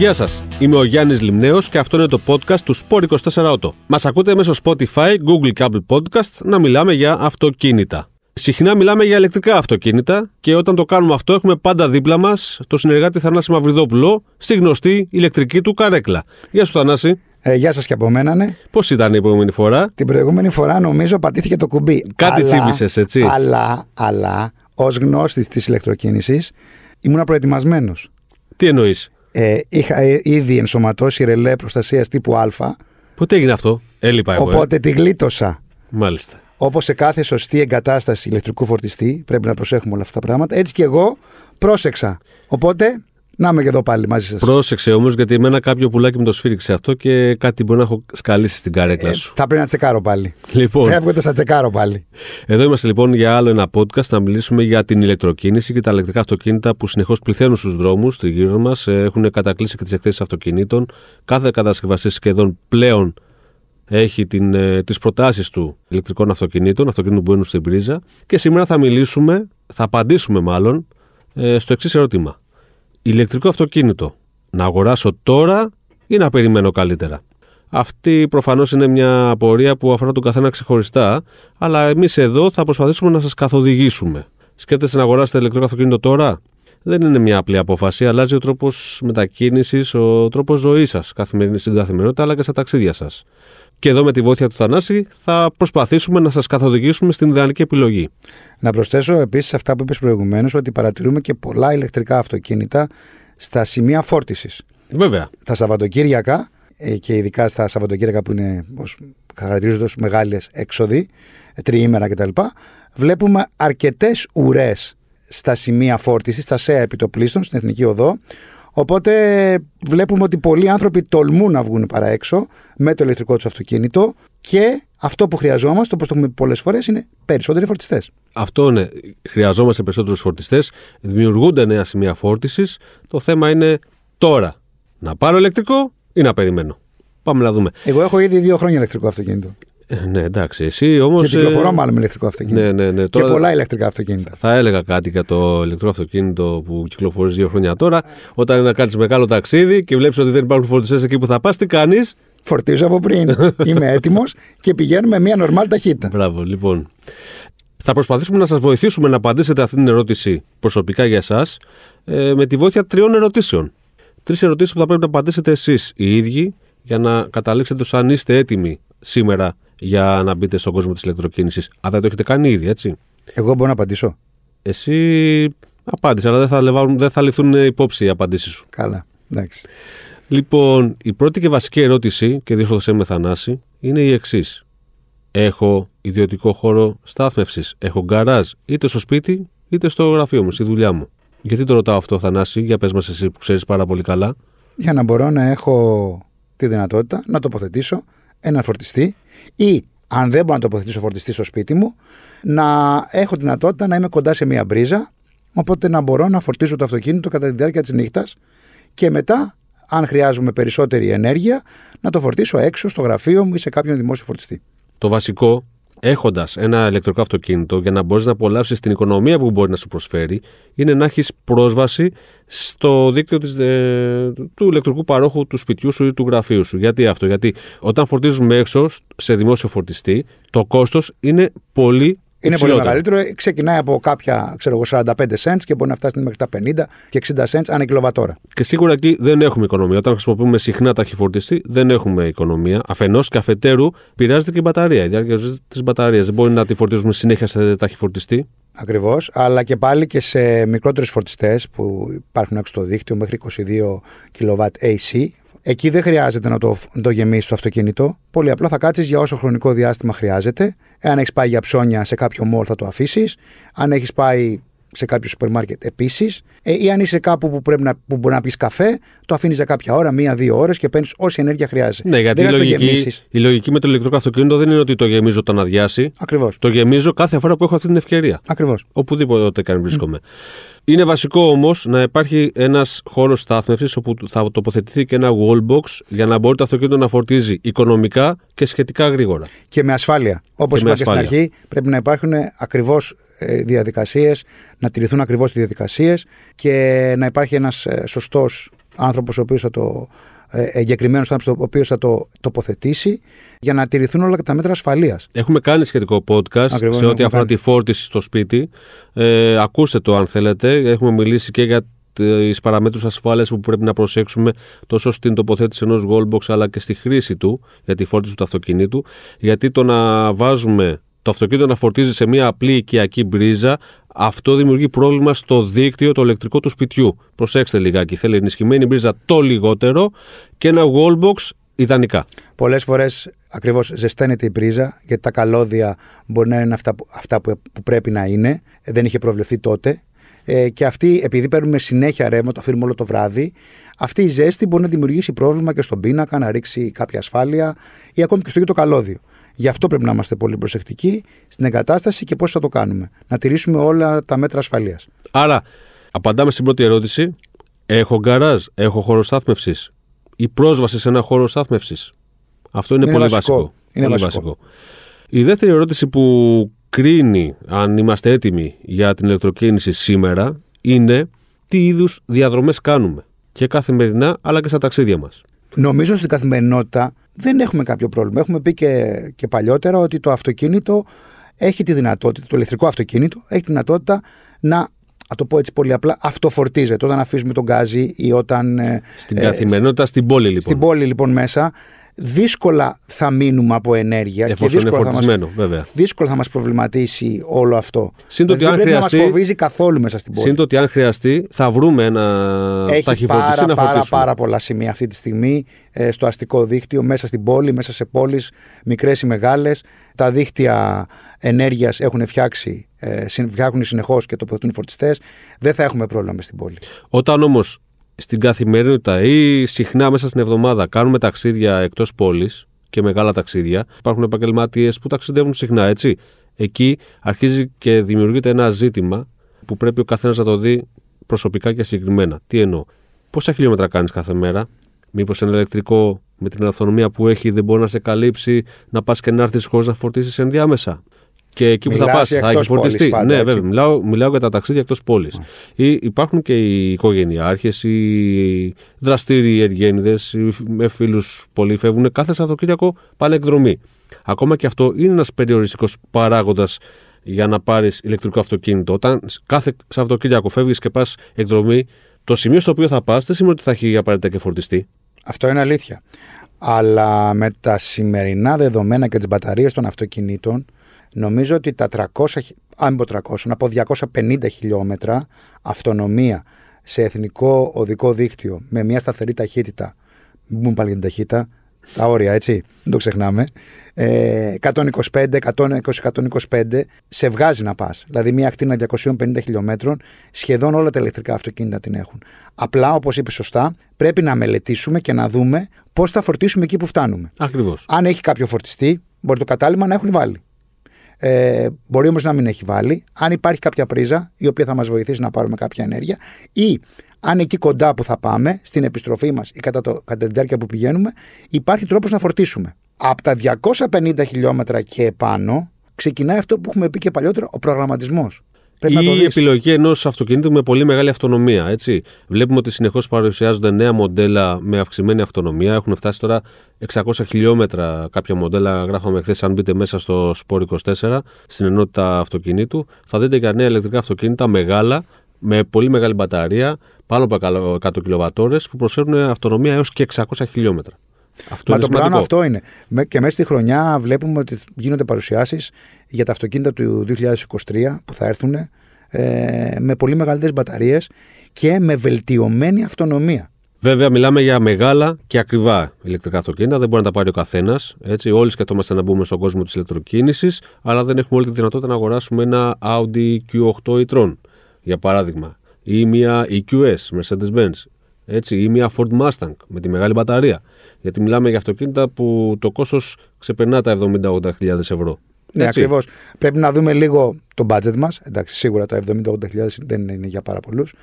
Γεια σας. Είμαι ο Γιάννης Λιμνέος και αυτό είναι το podcast του Sport 24 Auto. Μας ακούτε μέσω Spotify, Google και Apple Podcast να μιλάμε για αυτοκίνητα. Συχνά μιλάμε για ηλεκτρικά αυτοκίνητα και όταν το κάνουμε αυτό έχουμε πάντα δίπλα μας το συνεργάτη Θανάση Μαυριδόπουλο στη γνωστή ηλεκτρική του καρέκλα. Γεια σου Θανάση. Ε, γεια σας και από μένα, ναι. Πώς ήταν η προηγούμενη φορά, Την προηγούμενη φορά νομίζω πατήθηκε το κουμπί. Κάτι τσίπησες, έτσι. Αλλά, αλλά ως γνώστης της ηλεκτροκίνησης ήμουν προετοιμασμένος. Τι εννοείς, Ε, είχα ε, ήδη ενσωματώσει ρελέ προστασίας τύπου Α, Πότε έγινε αυτό, Έλειπα εγώ. ε. οπότε τη γλίτωσα. Μάλιστα. Όπως σε κάθε σωστή εγκατάσταση ηλεκτρικού φορτιστή, πρέπει να προσέχουμε όλα αυτά τα πράγματα. Έτσι και εγώ πρόσεξα. Οπότε, να είμαι και εδώ πάλι μαζί σας. Πρόσεξε όμως, γιατί εμένα κάποιο πουλάκι μου το σφύριξε αυτό και κάτι μπορεί να έχω σκαλίσει στην καρέκλα σου. θα πρέπει να τσεκάρω πάλι. Λοιπόν, Φεύγοντας, θα τσεκάρω πάλι. εδώ είμαστε λοιπόν για άλλο ένα podcast να μιλήσουμε για την ηλεκτροκίνηση και τα ηλεκτρικά αυτοκίνητα που συνεχώς πληθαίνουν στους δρόμους τριγύρω μας. Έχουν κατακλείσει και τις εκθέσεις αυτοκινήτων. Κάθε κατασκευαστής σχεδόν πλέον έχει την, ε, τις προτάσεις του ηλεκτρικών αυτοκινήτων, αυτοκινήτων που μπαίνουν στην πρίζα. Και σήμερα θα μιλήσουμε, θα απαντήσουμε μάλλον, ε, στο εξής ερώτημα. Ηλεκτρικό αυτοκίνητο, να αγοράσω τώρα ή να περιμένω καλύτερα. Αυτή προφανώς είναι μια απορία που αφορά τον καθένα ξεχωριστά, αλλά εμείς εδώ θα προσπαθήσουμε να σας καθοδηγήσουμε. Σκέφτεστε να αγοράσετε ηλεκτρικό αυτοκίνητο τώρα; Δεν είναι μια απλή απόφαση, αλλάζει ο τρόπος μετακίνησης, ο τρόπος ζωής σας καθημερινής στην καθημερινότητα, αλλά και στα ταξίδια σας. Και εδώ με τη βοήθεια του Θανάση θα προσπαθήσουμε να σας καθοδηγήσουμε στην ιδανική επιλογή. Να προσθέσω επίσης αυτά που είπες προηγουμένως ότι παρατηρούμε και πολλά ηλεκτρικά αυτοκίνητα στα σημεία φόρτισης. Βέβαια. Τα Σαββατοκύριακα ε, και ειδικά στα Σαββατοκύριακα που είναι ως, χαρακτηρίζονται ως μεγάλες έξοδοι, ε, τριήμερα κτλ. Βλέπουμε αρκετές ουρές στα σημεία φόρτισης, στα ΣΕΑ επιτοπλίστων, στην Εθνική Οδό. Οπότε βλέπουμε ότι πολλοί άνθρωποι τολμούν να βγουν παρά έξω με το ηλεκτρικό τους αυτοκίνητο και αυτό που χρειαζόμαστε, όπως το έχουμε πει πολλές φορές, είναι περισσότεροι φορτιστές. Αυτό είναι. Χρειαζόμαστε περισσότερους φορτιστές. Δημιουργούνται νέα σημεία φόρτισης. Το θέμα είναι τώρα να πάρω ηλεκτρικό ή να περιμένω. Πάμε να δούμε. Εγώ έχω ήδη δύο χρόνια ηλεκτρικό αυτοκίνητο. Ε, ναι, εντάξει. Εσύ όμως. και κυκλοφορώ μάλλον με ηλεκτρικό αυτοκίνητο. Ναι, ναι, ναι. Και πολλά ηλεκτρικά αυτοκίνητα. Θα έλεγα κάτι για το ηλεκτρικό αυτοκίνητο που κυκλοφορείς δύο χρόνια τώρα. Όταν είναι να κάνεις μεγάλο ταξίδι και βλέπεις ότι δεν υπάρχουν φορτιστές εκεί που θα πας, τι κάνεις; Φορτίζω από πριν. Είμαι έτοιμος και πηγαίνουμε με μια νορμάλ ταχύτητα. Μπράβο, λοιπόν. Θα προσπαθήσουμε να σας βοηθήσουμε να απαντήσετε αυτή την ερώτηση προσωπικά για εσάς ε, με τη βοήθεια τριών ερωτήσεων. Τρεις ερωτήσεις που θα πρέπει να απαντήσετε εσείς οι ίδιοι για να καταλήξετε στο αν είστε έτοιμοι σήμερα για να μπείτε στον κόσμο της ηλεκτροκίνησης. Αν δεν το έχετε κάνει ήδη, έτσι. Εγώ μπορώ να απαντήσω. Εσύ απάντησε, αλλά δεν θα, λεβάρουν, δεν θα ληφθούν υπόψη οι απαντήσεις σου. Καλά. Εντάξει. Λοιπόν, η πρώτη και βασική ερώτηση, και δίχως με Θανάση, είναι η εξής. Έχω ιδιωτικό χώρο στάθμευσης. Έχω γκαράζ είτε στο σπίτι είτε στο γραφείο μου, στη δουλειά μου. Γιατί το ρωτάω αυτό, Θανάση, για πες μας εσύ που ξέρεις πάρα πολύ καλά. Για να μπορώ να έχω τη δυνατότητα να τοποθετήσω ένα φορτιστή ή αν δεν μπορώ να τοποθετήσω φορτιστή στο σπίτι μου, να έχω δυνατότητα να είμαι κοντά σε μια μπρίζα, οπότε να μπορώ να φορτίζω το αυτοκίνητο κατά τη διάρκεια της νύχτας και μετά, αν χρειάζομαι περισσότερη ενέργεια, να το φορτίσω έξω στο γραφείο μου ή σε κάποιον δημόσιο φορτιστή. Το βασικό, έχοντας ένα ηλεκτρικό αυτοκίνητο, για να μπορείς να απολαύσεις την οικονομία που μπορεί να σου προσφέρει, είναι να έχεις πρόσβαση στο δίκτυο της, ε, του ηλεκτρικού παρόχου του σπιτιού σου ή του γραφείου σου. Γιατί αυτό, Γιατί όταν φορτίζουμε έξω σε δημόσιο φορτιστή, το κόστος είναι πολύ Είναι πολύ υψηλότερο. μεγαλύτερο. Ε, Ξεκινάει από κάποια ξέρω εγώ, 45 cents και μπορεί να φτάσει μέχρι τα 50 και 60 cents ανά κιλοβατόρα. Και σίγουρα εκεί δεν έχουμε οικονομία. Όταν χρησιμοποιούμε συχνά ταχυφορτιστή, δεν έχουμε οικονομία. Αφενός και αφετέρου, πειράζεται και η μπαταρία. Η διάρκεια της μπαταρίας. Δεν μπορεί να τη φορτίζουμε συνέχεια σε ταχυφορτιστή. Ακριβώς, αλλά και πάλι και σε μικρότερου φορτιστές που υπάρχουν έξω στο δίκτυο μέχρι 22 kW AC. Εκεί δεν χρειάζεται να το, να το γεμίσεις το αυτοκίνητο. Πολύ απλά θα κάτσεις για όσο χρονικό διάστημα χρειάζεται. Εάν έχεις πάει για ψώνια σε κάποιο μόλ, θα το αφήσεις. Αν έχεις πάει σε κάποιο σούπερ μάρκετ επίσης. Ε, ή αν είσαι κάπου που, πρέπει να, που μπορεί να πεις καφέ, το αφήνεις για κάποια ώρα, μία-δύο ώρες και παίρνεις όση ενέργεια χρειάζεται. Ναι, γιατί η δεν χρειάζεται να το λογική, γεμίσεις. η λογική με το ηλεκτρικό αυτοκίνητο δεν είναι ότι το γεμίζω όταν αδειάσει. Ακριβώς. Το γεμίζω κάθε φορά που έχω αυτή την ευκαιρία. Ακριβώς. Οπουδήποτε και αν βρίσκομαι. Είναι βασικό όμως να υπάρχει ένας χώρος στάθμευσης όπου θα τοποθετηθεί και ένα wallbox για να μπορεί το αυτοκίνητο να φορτίζει οικονομικά και σχετικά γρήγορα. Και με ασφάλεια. Όπως Και με είπα και στην ασφάλεια. αρχή, πρέπει να υπάρχουν ακριβώς διαδικασίες, να τηρηθούν ακριβώς οι διαδικασίες και να υπάρχει ένας σωστός άνθρωπος ο οποίος θα το. Ε, εγκεκριμένος άνθρωπος ο οποίος θα το τοποθετήσει για να τηρηθούν όλα τα μέτρα ασφαλείας. Έχουμε κάνει σχετικό podcast Ακριβώς, σε ό,τι έχουμε αφορά κάνει. τη φόρτιση στο σπίτι. Ε, ακούστε το αν θέλετε. Έχουμε μιλήσει και για τις παραμέτρους ασφάλειας που πρέπει να προσέξουμε τόσο στην τοποθέτηση ενός wallbox αλλά και στη χρήση του για τη φόρτιση του αυτοκινήτου. Γιατί το να βάζουμε το αυτοκίνητο να φορτίζει σε μια απλή οικιακή μπρίζα, αυτό δημιουργεί πρόβλημα στο δίκτυο το ηλεκτρικό του σπιτιού. Προσέξτε λιγάκι. Θέλει ενισχυμένη μπρίζα το λιγότερο και ένα wallbox ιδανικά. Πολλές φορές ακριβώς ζεσταίνεται η πρίζα, γιατί τα καλώδια μπορεί να είναι αυτά, που- αυτά που, που πρέπει να είναι. Ε, Δεν είχε προβλεφθεί τότε. Ε, και αυτή, επειδή παίρνουμε συνέχεια ρεύμα, το αφήνουμε όλο το βράδυ, αυτή η ζέστη μπορεί να δημιουργήσει πρόβλημα και στον πίνακα, να ρίξει κάποια ασφάλεια ή ακόμη και στο ίδιο το καλώδιο. Γι' αυτό πρέπει να είμαστε πολύ προσεκτικοί στην εγκατάσταση και πώς θα το κάνουμε. Να τηρήσουμε όλα τα μέτρα ασφαλείας. Άρα, απαντάμε στην πρώτη ερώτηση. Έχω γκαράζ, έχω χώρο στάθμευσης. Η πρόσβαση σε ένα χώρο στάθμευσης. Αυτό είναι, Είναι πολύ βασικό. βασικό. Είναι πολύ βασικό. Η δεύτερη ερώτηση που κρίνει αν είμαστε έτοιμοι για την ηλεκτροκίνηση σήμερα είναι τι είδους διαδρομές κάνουμε. Και καθημερινά αλλά και στα ταξίδια μας. Νομίζω στην καθημερινότητα δεν έχουμε κάποιο πρόβλημα. Έχουμε πει και, και παλιότερα ότι το αυτοκίνητο έχει τη δυνατότητα, το ηλεκτρικό αυτοκίνητο έχει τη δυνατότητα να, να το πω έτσι πολύ απλά, αυτοφορτίζεται όταν αφήσουμε τον γκάζι ή όταν. ε, Στην ε, καθημερινότητα, στην πόλη λοιπόν. στην πόλη λοιπόν μέσα. Δύσκολα θα μείνουμε από ενέργεια και εφόσον είναι δύσκολα θα, μας, φορτισμένο, βέβαια. δύσκολα θα μας προβληματίσει όλο αυτό. Συν το ότι Δηλαδή, αν δεν πρέπει να χρειαστεί- μας φοβίζει καθόλου μέσα στην πόλη. Συν το ότι αν χρειαστεί θα βρούμε ένα Έχει ταχυφορτιστή πάρα, να πάρα, φορτίσουμε. πάρα πολλά σημεία αυτή τη στιγμή ε, στο αστικό δίκτυο, μέσα στην πόλη, μέσα σε πόλεις, μικρές ή μεγάλες. Τα δίκτυα ενέργειας έχουν φτιάξει, ε, συν- φτιάχνουν συνεχώς και τοποθετούν φορτιστές. Δεν θα έχουμε πρόβλημα μες στην πόλη. Όταν όμως στην καθημερινότητα ή συχνά μέσα στην εβδομάδα κάνουμε ταξίδια εκτός πόλης και μεγάλα ταξίδια, υπάρχουν επαγγελματίες που ταξιδεύουν συχνά, έτσι. Εκεί αρχίζει και δημιουργείται ένα ζήτημα που πρέπει ο καθένας να το δει προσωπικά και συγκεκριμένα. Τι εννοώ; Πόσα χιλιόμετρα κάνεις κάθε μέρα, Μήπως ένα ηλεκτρικό με την αυτονομία που έχει δεν μπορεί να σε καλύψει να πας και να έρθεις χωρίς να φορτίσεις ενδιάμεσα; Και εκεί που θα Μιλάς πας για θα έχει εκτός πόλης φορτιστεί. πάντα, ναι, έτσι. βέβαια. Μιλάω, μιλάω για τα ταξίδια εκτός πόλης. Ή υπάρχουν και οι οικογενειάρχες, οι δραστήριοι εργένιδε, με φίλους πολλοί φεύγουν κάθε Σαββατοκύριακο πάλι εκδρομή. Ακόμα και αυτό είναι ένας περιοριστικός παράγοντας για να πάρεις ηλεκτρικό αυτοκίνητο. Όταν κάθε Σαββατοκύριακο φεύγεις και πας εκδρομή, το σημείο στο οποίο θα πας δεν σημαίνει ότι θα έχει απαραίτητα και φορτιστεί. Αυτό είναι αλήθεια. Αλλά με τα σημερινά δεδομένα και τις μπαταρίες των αυτοκινήτων, νομίζω ότι τα 300, χι- αν πω 300, να πω 250 χιλιόμετρα αυτονομία σε εθνικό οδικό δίκτυο με μια σταθερή ταχύτητα, μην πούμε πάλι για την ταχύτητα, τα όρια έτσι, δεν το ξεχνάμε, ε, 125, 120, 125, σε βγάζει να πας. Δηλαδή μια ακτίνα 250 χιλιόμετρων, σχεδόν όλα τα ηλεκτρικά αυτοκίνητα την έχουν. Απλά, όπως είπες σωστά, πρέπει να μελετήσουμε και να δούμε πώς θα φορτίσουμε εκεί που φτάνουμε. Ακριβώς. Αν έχει κάποιο φορτιστή, μπορεί το κατάλημα να έχουν βάλει. Ε, μπορεί όμως να μην έχει βάλει. Αν υπάρχει κάποια πρίζα η οποία θα μας βοηθήσει να πάρουμε κάποια ενέργεια ή αν εκεί κοντά που θα πάμε, στην επιστροφή μας ή κατά, το, κατά τη διάρκεια που πηγαίνουμε, υπάρχει τρόπος να φορτίσουμε. Από τα 250 χιλιόμετρα και επάνω, ξεκινάει αυτό που έχουμε πει και παλιότερα, ο προγραμματισμός. Πρέπει να το ή η δεις. επιλογή ενός αυτοκινήτου με πολύ μεγάλη αυτονομία. Έτσι. Βλέπουμε ότι συνεχώς παρουσιάζονται νέα μοντέλα με αυξημένη αυτονομία. Έχουν φτάσει τώρα 600 χιλιόμετρα κάποια μοντέλα. Γράφαμε χθες, αν μπείτε μέσα στο Sport 24, στην ενότητα αυτοκινήτου, θα δείτε για νέα ηλεκτρικά αυτοκίνητα μεγάλα, με πολύ μεγάλη μπαταρία, πάνω από 100 κιλοβατόρε, που προσφέρουν αυτονομία έως και 600 χιλιόμετρα. Αυτό Μα είναι το πλάνο σημαντικό. αυτό είναι. Με- Και μέσα στη χρονιά βλέπουμε ότι γίνονται παρουσιάσεις για τα αυτοκίνητα του 2023 που θα έρθουν ε, με πολύ μεγαλύτερες μπαταρίες και με βελτιωμένη αυτονομία. Βέβαια, μιλάμε για μεγάλα και ακριβά ηλεκτρικά αυτοκίνητα. Δεν μπορεί να τα πάρει ο καθένας. Όλοι σκεφτόμαστε να μπούμε στον κόσμο της ηλεκτροκίνησης, αλλά δεν έχουμε όλη τη δυνατότητα να αγοράσουμε ένα Audi Q8 e-tron, για παράδειγμα, ή μια EQS Mercedes-Benz, έτσι, ή μια Ford Mustang με τη μεγάλη μπαταρία. Γιατί μιλάμε για αυτοκίνητα που το κόστος ξεπερνά τα 70-80 χιλιάδες ευρώ. Ναι, Έτσι. ακριβώς. Πρέπει να δούμε λίγο το budget μας. Εντάξει, σίγουρα τα 70-80 χιλιάδες δεν είναι για πάρα πολλούς.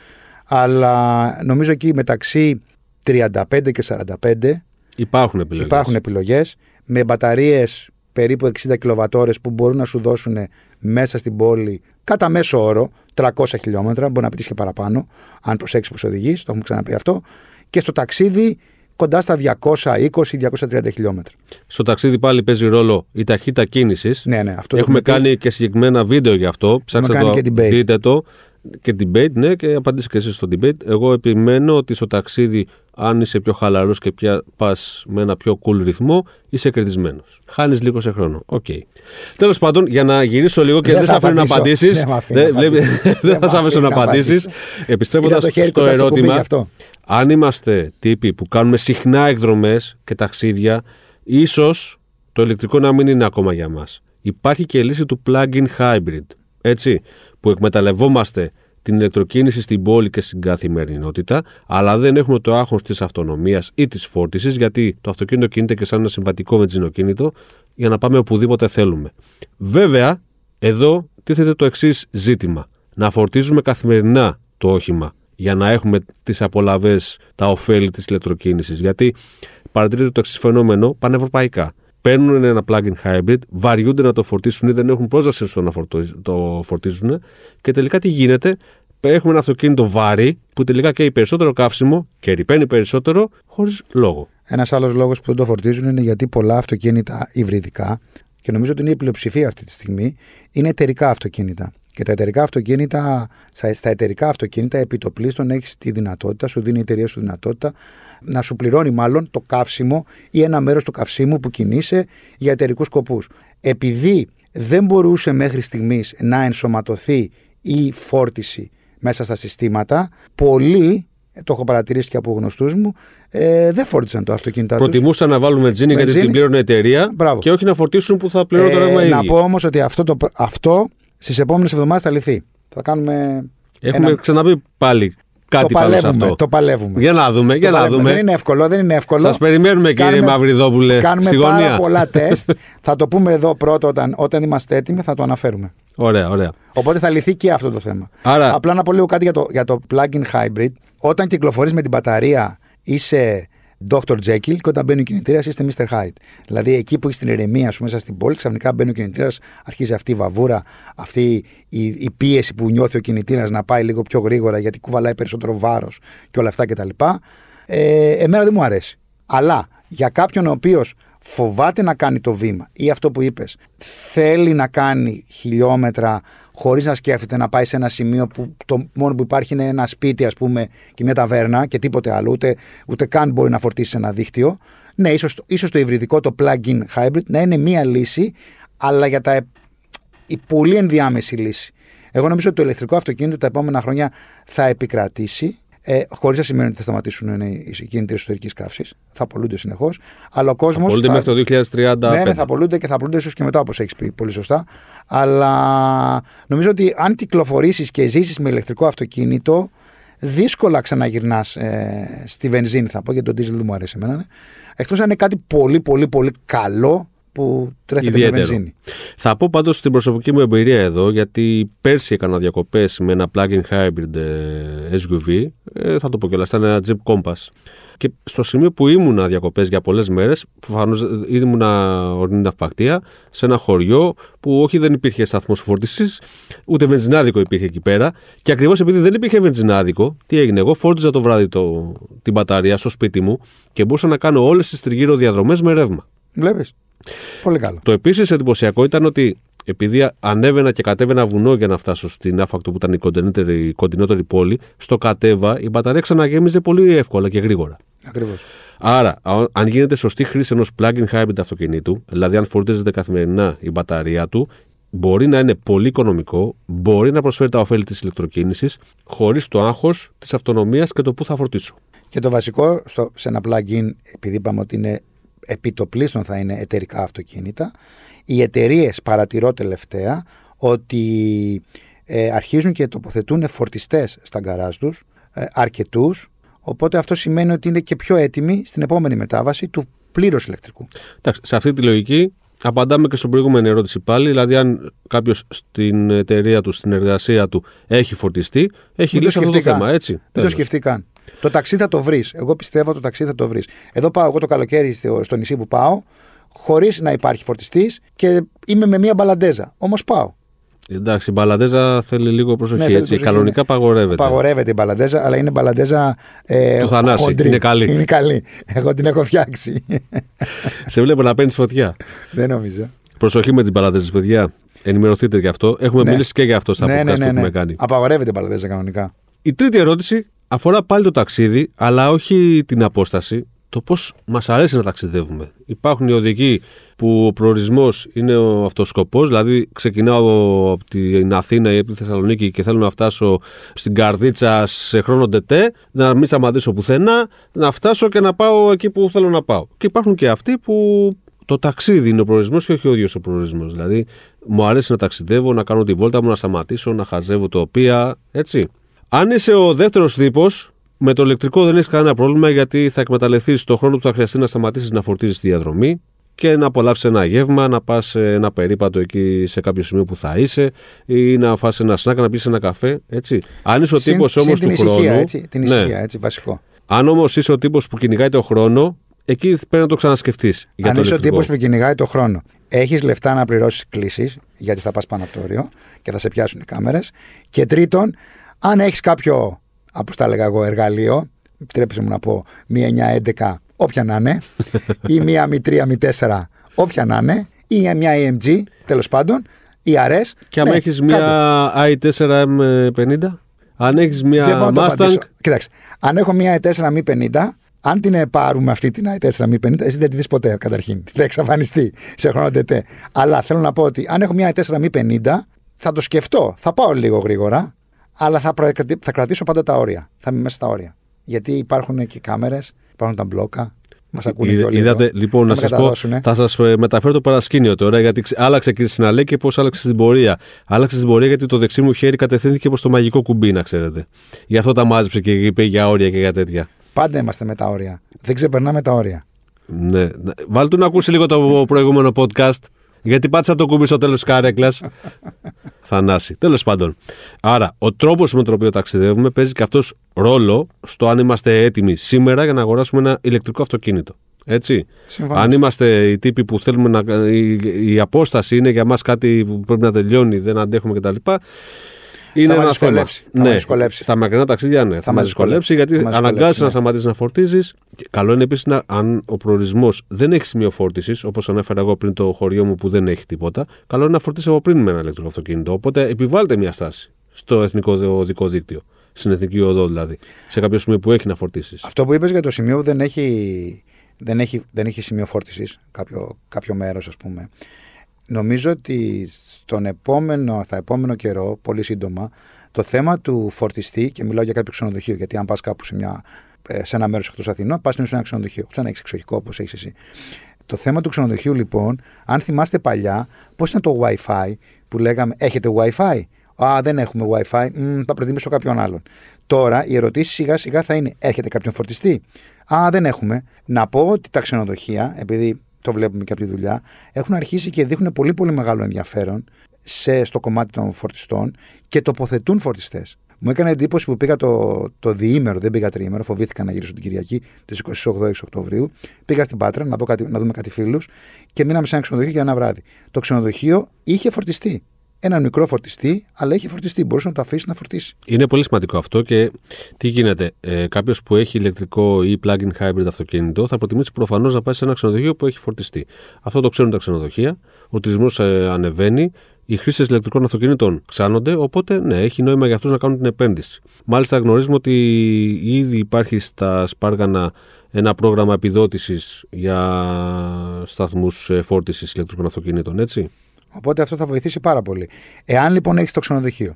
Αλλά νομίζω εκεί μεταξύ 35 και 45 Υπάρχουν επιλογές. υπάρχουν επιλογές με μπαταρίες περίπου 60 κιλοβατόρε που μπορούν να σου δώσουν μέσα στην πόλη κατά μέσο όρο 300 χιλιόμετρα. Μπορεί να πει και παραπάνω, αν προσέξει που οδηγείς, το έχουμε ξαναπεί αυτό. Και στο ταξίδι κοντά στα 220-230 χιλιόμετρα. Στο ταξίδι πάλι παίζει ρόλο η ταχύτητα κίνησης. Ναι, ναι, αυτό Έχουμε κάνει και συγκεκριμένα βίντεο γι' αυτό. Ψάξτε το, και debate. δείτε το. Και debate, ναι, και απαντήστε και εσείς στο debate. Εγώ επιμένω ότι στο ταξίδι, αν είσαι πιο χαλαρός και πια πας με ένα πιο cool ρυθμό, είσαι κερδισμένος. Χάνεις λίγο σε χρόνο. OK. Okay. Τέλος πάντων, για να γυρίσω λίγο και δεν, δεν θα αφήνω να απαντήσεις. Δεν θα σε αφήσω να απαντήσεις. Επιστρέφοντας στο ερώτημα, αν είμαστε τύποι που κάνουμε συχνά εκδρομές και ταξίδια, ίσως το ηλεκτρικό να μην είναι ακόμα για μας. Υπάρχει και η λύση του plug-in hybrid. Έτσι, που εκμεταλλευόμαστε την ηλεκτροκίνηση στην πόλη και στην καθημερινότητα, αλλά δεν έχουμε το άγχος της αυτονομίας ή της φόρτισης, γιατί το αυτοκίνητο κινείται και σαν ένα συμβατικό βενζινοκίνητο για να πάμε οπουδήποτε θέλουμε. Βέβαια, εδώ τίθεται το εξής ζήτημα. Να φορτίζουμε καθημερινά το όχημα για να έχουμε τις απολαυέ, τα ωφέλη της ηλεκτροκίνησης. Γιατί παρατηρείται το εξής φαινόμενο πανευρωπαϊκά παίρνουν ένα plug-in hybrid, βαριούνται να το φορτίσουν ή δεν έχουν πρόσβαση στο να το φορτίζουν και τελικά τι γίνεται, έχουμε ένα αυτοκίνητο βάρη που τελικά καίει περισσότερο καύσιμο και ρηπαίνει περισσότερο χωρίς λόγο. Ένας άλλος λόγος που δεν το φορτίζουν είναι γιατί πολλά αυτοκίνητα υβριδικά, και νομίζω ότι είναι η πλειοψηφία αυτή τη στιγμή, είναι εταιρικά αυτοκίνητα. Και τα εταιρικά αυτοκίνητα, στα εταιρικά αυτοκίνητα, επιτοπλίστων έχεις τη δυνατότητα, σου δίνει η εταιρεία σου δυνατότητα να σου πληρώνει μάλλον το καύσιμο ή ένα μέρος του καυσίμου που κινείσαι για εταιρικούς σκοπούς. Επειδή δεν μπορούσε μέχρι στιγμής να ενσωματωθεί η φόρτιση μέσα στα συστήματα, πολλοί το έχω παρατηρήσει και από γνωστούς μου, ε, δεν φόρτισαν το αυτοκίνητο τους. Προτιμούσαν να βάλουν βενζίνη γιατί την πλήρωνε η εταιρεία Μπράβο. και όχι να φορτίσουν που θα πληρώνουν το ρεύμα ε, Να πω όμως ότι αυτό, το, αυτό στις επόμενες εβδομάδες θα λυθεί. Θα κάνουμε. Έχουμε ένα... ξαναπεί πάλι κάτι το παλεύουμε, πάνω σε αυτό. Το παλεύουμε. Για να δούμε. Για να δούμε. Δεν είναι εύκολο. Δεν είναι εύκολο. Σας περιμένουμε, κύριε κάνουμε, Μαυριδόπουλε. Κάνουμε στη πάρα πολλά τεστ. θα το πούμε εδώ πρώτα όταν, όταν είμαστε έτοιμοι, θα το αναφέρουμε. Ωραία, ωραία. Οπότε θα λυθεί και αυτό το θέμα. Άρα... Απλά να πω λίγο κάτι για το, για το plug-in hybrid. Όταν κυκλοφορείς με την μπαταρία, είσαι Dr. Jekyll και όταν μπαίνει ο κινητήρας είστε Mr. Hyde. Δηλαδή εκεί που έχεις την ηρεμία σου μέσα στην πόλη, ξαφνικά μπαίνει ο κινητήρας, αρχίζει αυτή η βαβούρα, αυτή η, η πίεση που νιώθει ο κινητήρας να πάει λίγο πιο γρήγορα γιατί κουβαλάει περισσότερο βάρος και όλα αυτά κτλ. Ε, εμένα δεν μου αρέσει. Αλλά για κάποιον ο οποίος φοβάται να κάνει το βήμα. Ή αυτό που είπες. Θέλει να κάνει χιλιόμετρα χωρίς να σκέφτεται να πάει σε ένα σημείο που το μόνο που υπάρχει είναι ένα σπίτι ας πούμε και μια ταβέρνα και τίποτε άλλο. Ούτε, ούτε καν μπορεί να φορτίσει ένα δίκτυο ναι ίσως, ίσως το υβριδικό το plug-in hybrid να είναι μία λύση αλλά για τα, η πολύ ενδιάμεση λύση. Εγώ νομίζω ότι το ηλεκτρικό αυτοκίνητο τα επόμενα χρόνια θα επικρατήσει ε, Χωρίς να σημαίνει ότι θα σταματήσουν οι κίνητρε εσωτερικής καύσης. Θα απολούνται συνεχώς. Αλλά ο κόσμος. Θα απολούνται μέχρι το 2030. Ναι, ναι, θα απολούνται και θα απολούνται ίσως και μετά, όπως έχεις πει πολύ σωστά. Αλλά νομίζω ότι αν κυκλοφορήσεις και ζήσεις με ηλεκτρικό αυτοκίνητο, δύσκολα ξαναγυρνάς ε, στη βενζίνη, θα πω, γιατί το diesel δεν μου αρέσει εμένα. Ναι. Εκτός αν είναι κάτι πολύ, πολύ, πολύ καλό που τρέφεται με βενζίνη. Θα πω πάντως στην προσωπική μου εμπειρία εδώ, γιατί πέρσι έκανα διακοπές με ένα plug-in hybrid ε, SUV, ε, θα το πω κιόλας, ήταν ένα Jeep Compass. Και στο σημείο που ήμουνα διακοπές για πολλές μέρες, προφανώς ήμουνα ορεινή ναυπακτία, σε ένα χωριό που όχι δεν υπήρχε σταθμός φόρτισης, ούτε βενζινάδικο υπήρχε εκεί πέρα. Και ακριβώς επειδή δεν υπήρχε βενζινάδικο, τι έγινε, εγώ φόρτιζα το βράδυ το, την μπαταρία στο σπίτι μου και μπορούσα να κάνω όλες τις τριγύρω διαδρομές με ρεύμα. Βλέπεις. Πολύ καλό. Το επίσης εντυπωσιακό ήταν ότι επειδή ανέβαινα και κατέβαινα βουνό για να φτάσω στην Άφακτο που ήταν η κοντινότερη, κοντινότερη πόλη, στο κατέβα η μπαταρία ξαναγέμιζε πολύ εύκολα και γρήγορα. Ακριβώς. Άρα, αν γίνεται σωστή χρήση ενός plug-in hybrid αυτοκινήτου, δηλαδή αν φορτίζεται καθημερινά η μπαταρία του, μπορεί να είναι πολύ οικονομικό, μπορεί να προσφέρει τα ωφέλη της ηλεκτροκίνησης, χωρίς το άγχος της αυτονομίας και το πού θα φορτίσω. Και το βασικό στο, σε ένα plug-in, επειδή είπαμε ότι είναι επιτοπλίστων θα είναι εταιρικά αυτοκίνητα. Οι εταιρείες παρατηρώ τελευταία ότι ε, αρχίζουν και τοποθετούν φορτιστές στα γκαράζ τους, ε, αρκετούς, οπότε αυτό σημαίνει ότι είναι και πιο έτοιμοι στην επόμενη μετάβαση του πλήρως ηλεκτρικού. Εντάξει, σε αυτή τη λογική απαντάμε και στην προηγούμενη ερώτηση πάλι, δηλαδή αν κάποιος στην εταιρεία του, στην εργασία του έχει φορτιστεί, έχει λύσει αυτό το θέμα, έτσι. Δεν το σκεφτεί καν. Το ταξί θα το βρεις. Εγώ πιστεύω το ταξί θα το βρεις. Εδώ πάω εγώ το καλοκαίρι στο, νησί που πάω, χωρίς να υπάρχει φορτιστής και είμαι με μία μπαλαντέζα. Όμως πάω. Εντάξει, η μπαλαντέζα θέλει λίγο προσοχή. Ναι, θέλει έτσι. προσοχή. Κανονικά απαγορεύεται. Απαγορεύεται η μπαλαντέζα, αλλά είναι μπαλαντέζα. Ε, Του Θανάση. χοντρή. Είναι καλή. Είναι καλή. Εγώ την έχω φτιάξει. Σε βλέπω να παίρνεις φωτιά. Δεν νομίζω. Προσοχή με τις μπαλαντέζες, παιδιά. Ενημερωθείτε γι' αυτό. Έχουμε Ναι. μιλήσει και γι' αυτό στα ναι, podcast ναι, που ναι, έχουμε ναι. κάνει. Απαγορεύεται η μπαλαντέζα κανονικά. Η τρίτη ερώτηση αφορά πάλι το ταξίδι, αλλά όχι την απόσταση. Το πώς μας αρέσει να ταξιδεύουμε. Υπάρχουν οι οδικοί που ο προορισμός είναι ο αυτοσκοπός, δηλαδή ξεκινάω από την Αθήνα ή από τη Θεσσαλονίκη και θέλω να φτάσω στην Καρδίτσα σε χρόνο τετέ, να μην σταματήσω πουθενά, να φτάσω και να πάω εκεί που θέλω να πάω. Και υπάρχουν και αυτοί που το ταξίδι είναι ο προορισμός και όχι ο ίδιος ο προορισμός. Δηλαδή, μου αρέσει να ταξιδεύω, να κάνω τη βόλτα μου, να σταματήσω, να χαζεύω τοπία, έτσι. Αν είσαι ο δεύτερος τύπος, με το ηλεκτρικό δεν έχεις κανένα πρόβλημα γιατί θα εκμεταλλευτείς το χρόνο που θα χρειαστεί να σταματήσεις να φορτίζεις τη διαδρομή και να απολαύσεις ένα γεύμα, να πας ένα περίπατο εκεί σε κάποιο σημείο που θα είσαι ή να φας ένα σνακ, να πεις ένα καφέ. Έτσι. Αν είσαι ο Συν- τύπος συν όμως την του ησυχία, χρόνου. έτσι, την ναι. ησυχία, έτσι, βασικό. Αν όμως είσαι ο τύπος που κυνηγάει το χρόνο, εκεί πρέπει να το ξανασκεφτείς. Αν είσαι ο τύπος που κυνηγάει το χρόνο, έχεις λεφτά να πληρώσεις κλήσεις, γιατί θα πας πάνω από το όριο και θα σε πιάσουν οι κάμερες. Και τρίτον, αν έχεις κάποιο, όπως τα έλεγα εγώ, εργαλείο, επιτρέψτε μου να πω, μία 9-11, όποια να είναι, ή μία Mi 3, Mi 4, όποια να είναι, ή μια AMG, τέλος πάντων, ή RS. Και αν ναι, έχεις κάτω. μια i4 M50, αν έχεις Δεν μια μπορώ να το Mustang. απαντήσω. Κοίταξε, αν έχω μια i4 Mi 50, αν την ε, πάρουμε αυτή την i4 Mi 50, εσύ δεν τη δεις ποτέ καταρχήν. Θα εξαφανιστεί σε χρόνο τετέ. Αλλά θέλω να πω ότι αν έχω μια i4 Mi 50, θα το σκεφτώ. Θα πάω λίγο γρήγορα, αλλά θα, προεκρατη- θα κρατήσω πάντα τα όρια. Θα είμαι μέσα στα όρια. Γιατί υπάρχουν και κάμερες, υπάρχουν τα μπλόκα. Μας ακούνε Είδα- και όλοι. είδατε, εδώ. λοιπόν, να με σας πω, καταδώσουνε. θα σας μεταφέρω το παρασκήνιο τώρα, γιατί ξε- άλλαξε κύριε Συναλέ και πώς άλλαξε στην πορεία. Άλλαξε στην πορεία γιατί το δεξί μου χέρι κατευθύνθηκε προς το μαγικό κουμπί, να ξέρετε. Γι' αυτό τα μάζεψε και είπε για όρια και για τέτοια. Πάντα είμαστε με τα όρια. Δεν ξεπερνάμε τα όρια. Ναι. Βάλτε του να ακούσει λίγο το προηγούμενο podcast. Γιατί πάτησα το κουμπί στο τέλος της καρέκλας. Θανάση. Τέλος πάντων. Άρα, ο τρόπος με τον οποίο ταξιδεύουμε παίζει και αυτός ρόλο στο αν είμαστε έτοιμοι σήμερα για να αγοράσουμε ένα ηλεκτρικό αυτοκίνητο. Έτσι. Συμφωνώ. Αν είμαστε οι τύποι που θέλουμε να. Η, η απόσταση είναι για μας κάτι που πρέπει να τελειώνει, δεν αντέχουμε κτλ. Είναι μας ένα θέμα. δυσκολέψει. Θα μας ναι, δυσκολέψει. στα μακρινά ταξίδια ναι, θα, μας μας δυσκολέψει δυσκολέψει. γιατί Θα μας αναγκάζεις δυσκολέψει, να ναι. σταματήσεις να φορτίζεις. Καλό είναι επίσης αν ο προορισμός δεν έχει σημείο φόρτισης, όπως ανέφερα εγώ πριν το χωριό μου που δεν έχει τίποτα, καλό είναι να φορτίσεις από πριν με ένα ηλεκτρικό αυτοκίνητο. Οπότε επιβάλλεται μια στάση στο εθνικό οδικό δίκτυο. Στην εθνική οδό δηλαδή. Σε κάποιο σημείο που έχει να φορτίσεις. Αυτό που είπες για το σημείο που δεν έχει, δεν έχει, δεν έχει σημείο φόρτισης, κάποιο, κάποιο μέρος, ας πούμε. Νομίζω ότι στον επόμενο, θα επόμενο καιρό, πολύ σύντομα, το θέμα του φορτιστή, και μιλάω για κάποιο ξενοδοχείο, γιατί αν πας κάπου σε, μια, ε, σε ένα μέρος εκτός Αθηνών, πας σε ένα ξενοδοχείο. Όχι να έχεις εξοχικό όπως έχεις εσύ. Το θέμα του ξενοδοχείου, λοιπόν, αν θυμάστε παλιά, πώς ήταν το WiFi που λέγαμε, Έχετε WiFi. Α, δεν έχουμε WiFi. Μ, θα προτιμήσω κάποιον άλλον. Τώρα οι ερωτήσεις σιγά σιγά θα είναι: Έρχεται κάποιον φορτιστή. Α, δεν έχουμε. Να πω ότι τα ξενοδοχεία, επειδή το βλέπουμε και από τη δουλειά, έχουν αρχίσει και δείχνουν πολύ πολύ μεγάλο ενδιαφέρον σε, στο κομμάτι των φορτιστών και τοποθετούν φορτιστές. Μου έκανε εντύπωση που πήγα το, το διήμερο, δεν πήγα τριήμερο, φοβήθηκα να γυρίσω την Κυριακή τη 28 Οκτωβρίου. Πήγα στην Πάτρα να, δω κάτι, να δούμε κάτι φίλους και μείναμε σε ένα ξενοδοχείο για ένα βράδυ. Το ξενοδοχείο είχε φορτιστή. Ένα μικρό φορτιστή, αλλά είχε φορτιστή. Μπορούσε να το αφήσει να φορτίσει. Είναι πολύ σημαντικό αυτό και τι γίνεται. Ε, Κάποιος που έχει ηλεκτρικό ή plug-in hybrid αυτοκίνητο θα προτιμήσει προφανώς να πάει σε ένα ξενοδοχείο που έχει φορτιστεί. Αυτό το ξέρουν τα ξενοδοχεία. Ο τουρισμό ε, ανεβαίνει. Οι χρήστες ηλεκτρικών αυτοκινήτων ξάνονται. Οπότε, ναι, έχει νόημα για αυτούς να κάνουν την επένδυση. Μάλιστα, γνωρίζουμε ότι ήδη υπάρχει στα Σπάργανα ένα πρόγραμμα επιδότησης για σταθμούς φόρτισης ηλεκτρικών αυτοκινήτων, έτσι; Οπότε αυτό θα βοηθήσει πάρα πολύ. Εάν λοιπόν έχεις το ξενοδοχείο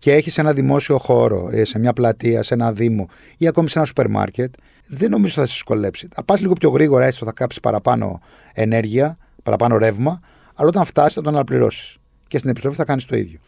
και έχεις ένα δημόσιο χώρο, ε, σε μια πλατεία, σε ένα δήμο ή ακόμη σε ένα σούπερ μάρκετ, δεν νομίζω θα σε δυσκολέψει. Θα πας λίγο πιο γρήγορα, έστω θα κάψεις παραπάνω ενέργεια, παραπάνω ρεύμα, αλλά όταν φτάσεις θα τον αναπληρώσεις. Και στην επιστροφή θα κάνεις το ίδιο.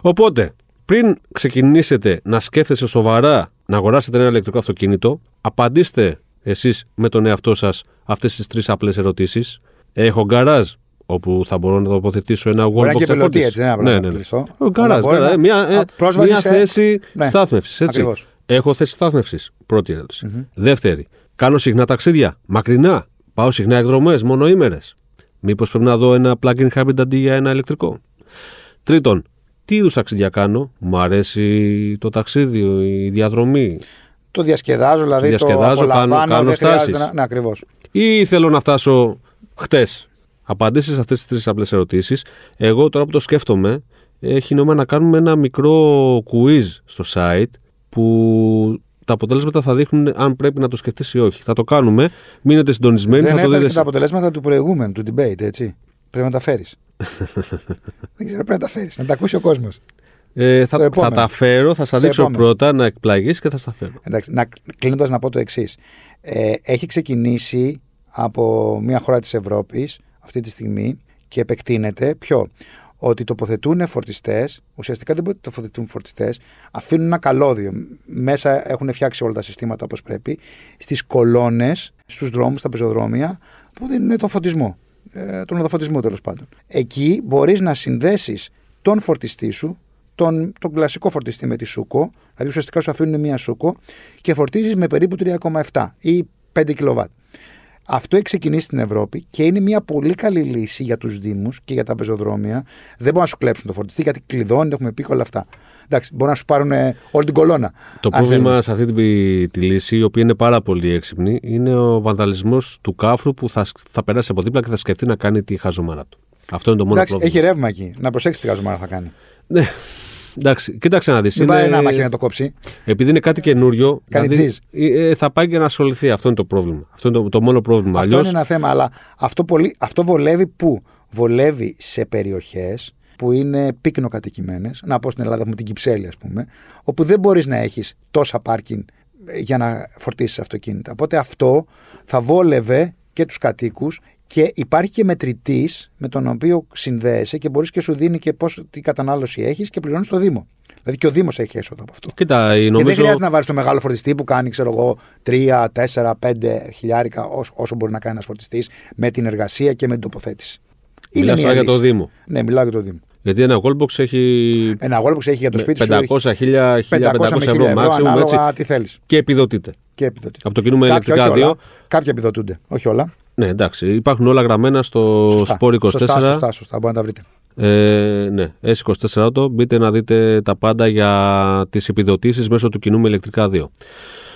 Οπότε, πριν ξεκινήσετε να σκέφτεστε σοβαρά να αγοράσετε ένα ηλεκτρικό αυτοκίνητο, απαντήστε εσείς με τον εαυτό σας αυτές τις τρεις απλές ερωτήσεις. Έχω γκαράζ όπου θα μπορώ να τοποθετήσω ένα Μπορεί να wallbox και πελωτή, επότης. έτσι, δεν είναι απλά ναι, να ναι, ναι. κλειστό. Ο Αλλά Γκαράζ, μπορεί γκαράζ, να- μια, α, ε, πρόσβαση μια σε- θέση Ναι, στάθμευσης, έτσι. ακριβώς. Έχω θέση στάθμευσης, πρώτη ερώτηση. Δεύτερη, κάνω συχνά ταξίδια, μακρινά, πάω συχνά εκδρομές, μονοήμερες. Μήπως πρέπει να δω ένα plug-in hybrid αντί για ένα ηλεκτρικό. Τρίτον, τι είδους ταξίδια κάνω. Μου αρέσει το ταξίδι, η διαδρομή. Το διασκεδάζω, δηλαδή το διασκεδάζω, κάνω- απολαμβάνω, κάνω δεν χρειάζεται στάσεις. να... Ναι, ακριβώς. Ή θέλω να φτάσω χτες. Απαντήσεις σε αυτές τις τρεις απλές ερωτήσεις. Εγώ τώρα που το σκέφτομαι, έχει νόημα να κάνουμε ένα μικρό quiz στο site που τα αποτέλεσματα θα δείχνουν αν πρέπει να το σκεφτείς ή όχι. Θα το κάνουμε. Μείνετε συντονισμένοι. Δεν θα το έφερε δείτε. και τα αποτελέσματα του προηγούμενου, του debate, έτσι. Πρέπει να τα φέρεις. δεν ξέρω, πρέπει να τα φέρεις. Να τα ακούσει ο κόσμος. Ε, Στο θα, θα επόμενο. τα φέρω, θα σας Στο δείξω επόμενο. πρώτα να εκπλαγείς και θα στα φέρω. Εντάξει, να, κλείνοντας να πω το εξής. Ε, έχει ξεκινήσει από μια χώρα της Ευρώπης αυτή τη στιγμή και επεκτείνεται. Ποιο; Ότι τοποθετούν φορτιστές, ουσιαστικά δεν τοποθετούν φορτιστές, αφήνουν ένα καλώδιο. Μέσα έχουν φτιάξει όλα τα συστήματα όπως πρέπει, στις κολόνες, στους δρόμους, στα πεζοδρόμια, που δίνουν το φωτισμό. Ε, τον οδοφωτισμό τέλος πάντων. Εκεί μπορείς να συνδέσεις τον φορτιστή σου τον, τον κλασικό φορτιστή με τη σούκο, δηλαδή ουσιαστικά σου αφήνουν μία σούκο και φορτίζεις με περίπου 3,7 ή 5 κιλοβάτ. Αυτό έχει ξεκινήσει στην Ευρώπη και είναι μια πολύ καλή λύση για τους Δήμους και για τα πεζοδρόμια. Δεν μπορούν να σου κλέψουν το φορτιστή γιατί κλειδώνει, το έχουμε πει και όλα αυτά. Εντάξει, μπορούν να σου πάρουν ε, όλη την κολόνα. Το αν πρόβλημα θέλουν. σε αυτή τη, τη λύση, η οποία είναι πάρα πολύ έξυπνη, είναι ο βανδαλισμό του κάφρου που θα, σκ- θα περάσει από δίπλα και θα σκεφτεί να κάνει τη χαζομάρα του. Αυτό είναι το μόνο Εντάξει, πρόβλημα. έχει ρεύμα εκεί. Να προσέξει τι γαζομάρα θα κάνει. Ναι. Εντάξει, κοίταξε να δεις. Δεν πάει ένα μάχη να το κόψει. Επειδή είναι κάτι καινούριο, Κάνει δηλαδή, τζιζ. ε, ε, θα πάει και να ασχοληθεί. Αυτό είναι το πρόβλημα. Αυτό είναι το, το μόνο πρόβλημα. Αυτό Αλλιώς, είναι ένα θέμα, αλλά αυτό, πολύ, αυτό βολεύει πού; Βολεύει σε περιοχές που είναι πύκνο κατοικημένες. Να πω στην Ελλάδα έχουμε την Κυψέλη, ας πούμε, όπου δεν μπορείς να έχεις τόσα πάρκινγκ ε, για να φορτίσεις αυτοκίνητα. Οπότε αυτό θα βόλευε και τους κατοίκους και υπάρχει και μετρητής με τον οποίο συνδέεσαι και μπορείς και σου δίνει και πώς, τι κατανάλωση έχεις και πληρώνεις το Δήμο. Δηλαδή και ο Δήμος έχει έσοδα από αυτό. Κοίτα, Και δεν νομίζω. χρειάζεται να βάλεις το μεγάλο φορτιστή που κάνει, ξέρω εγώ, 3, 4, 5 χιλιάρικα, όσο, όσο μπορεί να κάνει ένας φορτιστής με την εργασία και με την τοποθέτηση. Μιλάς μια τώρα για το λύση. Δήμο. Ναι, μιλάω για το Δήμο. Γιατί ένα wallbox έχει Ένα αγώνα που έχει για το σπίτι σου. 500, 1000, 1500 500 με 1000 ευρώ ευρώ, maximum έτσι, ανάλογα τι θέλεις. και επιδοτείται. Και επιδοτείται. Από το κινούμε Κάποια, ηλεκτρικά όχι όλα. 2. Κάποια επιδοτούνται. Όχι όλα. Ναι, εντάξει. Υπάρχουν όλα γραμμένα στο Σωστά. Sport 24. Σωστά, σωστά, σωστά. Μπορεί να τα βρείτε. Ε, ναι, S24 Auto. Μπείτε να δείτε τα πάντα για τις επιδοτήσεις μέσω του κινούμε ηλεκτρικά 2.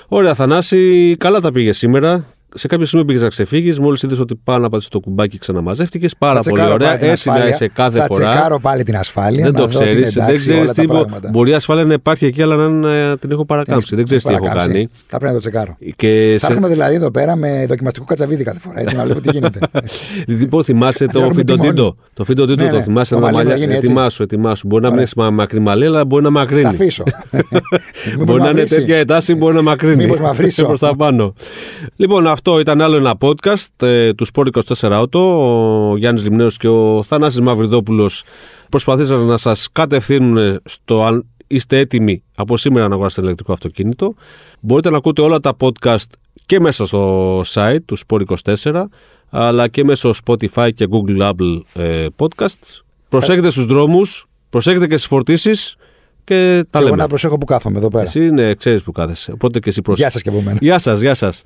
Ωραία, Θανάση, καλά τα πήγες σήμερα. Σε κάποιο σημείο πήγες να ξεφύγεις. Μόλις είδες ότι πάνω να πατήσεις το κουμπάκι, ξαναμαζεύτηκες. Πάρα Θα πολύ τσεκάρω ωραία. πάλι την Έτσι να ασφάλεια. είσαι κάθε θα φορά. τσεκάρω πάλι την ασφάλεια. Δεν να το δω ότι είναι ξέρει. Δεν εντάξει ξέρεις όλα τι. τα μπο- πράγματα. Μπορεί η ασφάλεια να υπάρχει εκεί, αλλά να ε, την έχω παρακάμψει. Δεν ξέρεις τι έχω Παρακάμψει. κάνει. Θα πρέπει να το τσεκάρω. Και Θα σε... έρχομαι δηλαδή εδώ πέρα με δοκιμαστικό κατσαβίδι κάθε φορά. Έτσι να βλέπω τι γίνεται. Λοιπόν, θυμάσαι το Αλλιώς με φιντοτίντο. τιμώνει. Το φιντοτίντο Ναι, το ναι. θυμάσαι Το τα μαλλί μαλλιά. να γίνει έτσι. Ετοιμάσου, ετοιμάσου. Μπορεί να μην Ωραία. είναι μακρύ μαλλί, αλλά μπορεί να Θα μακρύνει. αφήσω. Μπορεί να είναι τέτοια ετάση, μπορεί να μακρύνει. Μήπως με αφήσω. Προς τα πάνω. Λοιπόν, αυτό ήταν άλλο ένα podcast ε, του Sport 24 Auto. Ο Γιάννης Λιμνέος και ο Θανάσης Μαυριδόπουλος προσπαθήσαν να σας κατευθύνουν στο αν είστε έτοιμοι από σήμερα να αγοράσετε ηλεκτρικό αυτοκίνητο. Μπορείτε να ακούτε όλα τα podcast και μέσα στο site του Sport 24 αλλά και μέσω Spotify και Google Apple ε, Podcasts. Προσέχετε στους δρόμους, προσέχετε και στις φορτίσεις και τα Εγώ λέμε. να προσέχω που κάθομαι εδώ πέρα. Εσύ ναι, ξέρεις που κάθεσαι. Οπότε και εσύ προσέχεις. Γεια σας και από μένα. Γεια σας, γεια σας.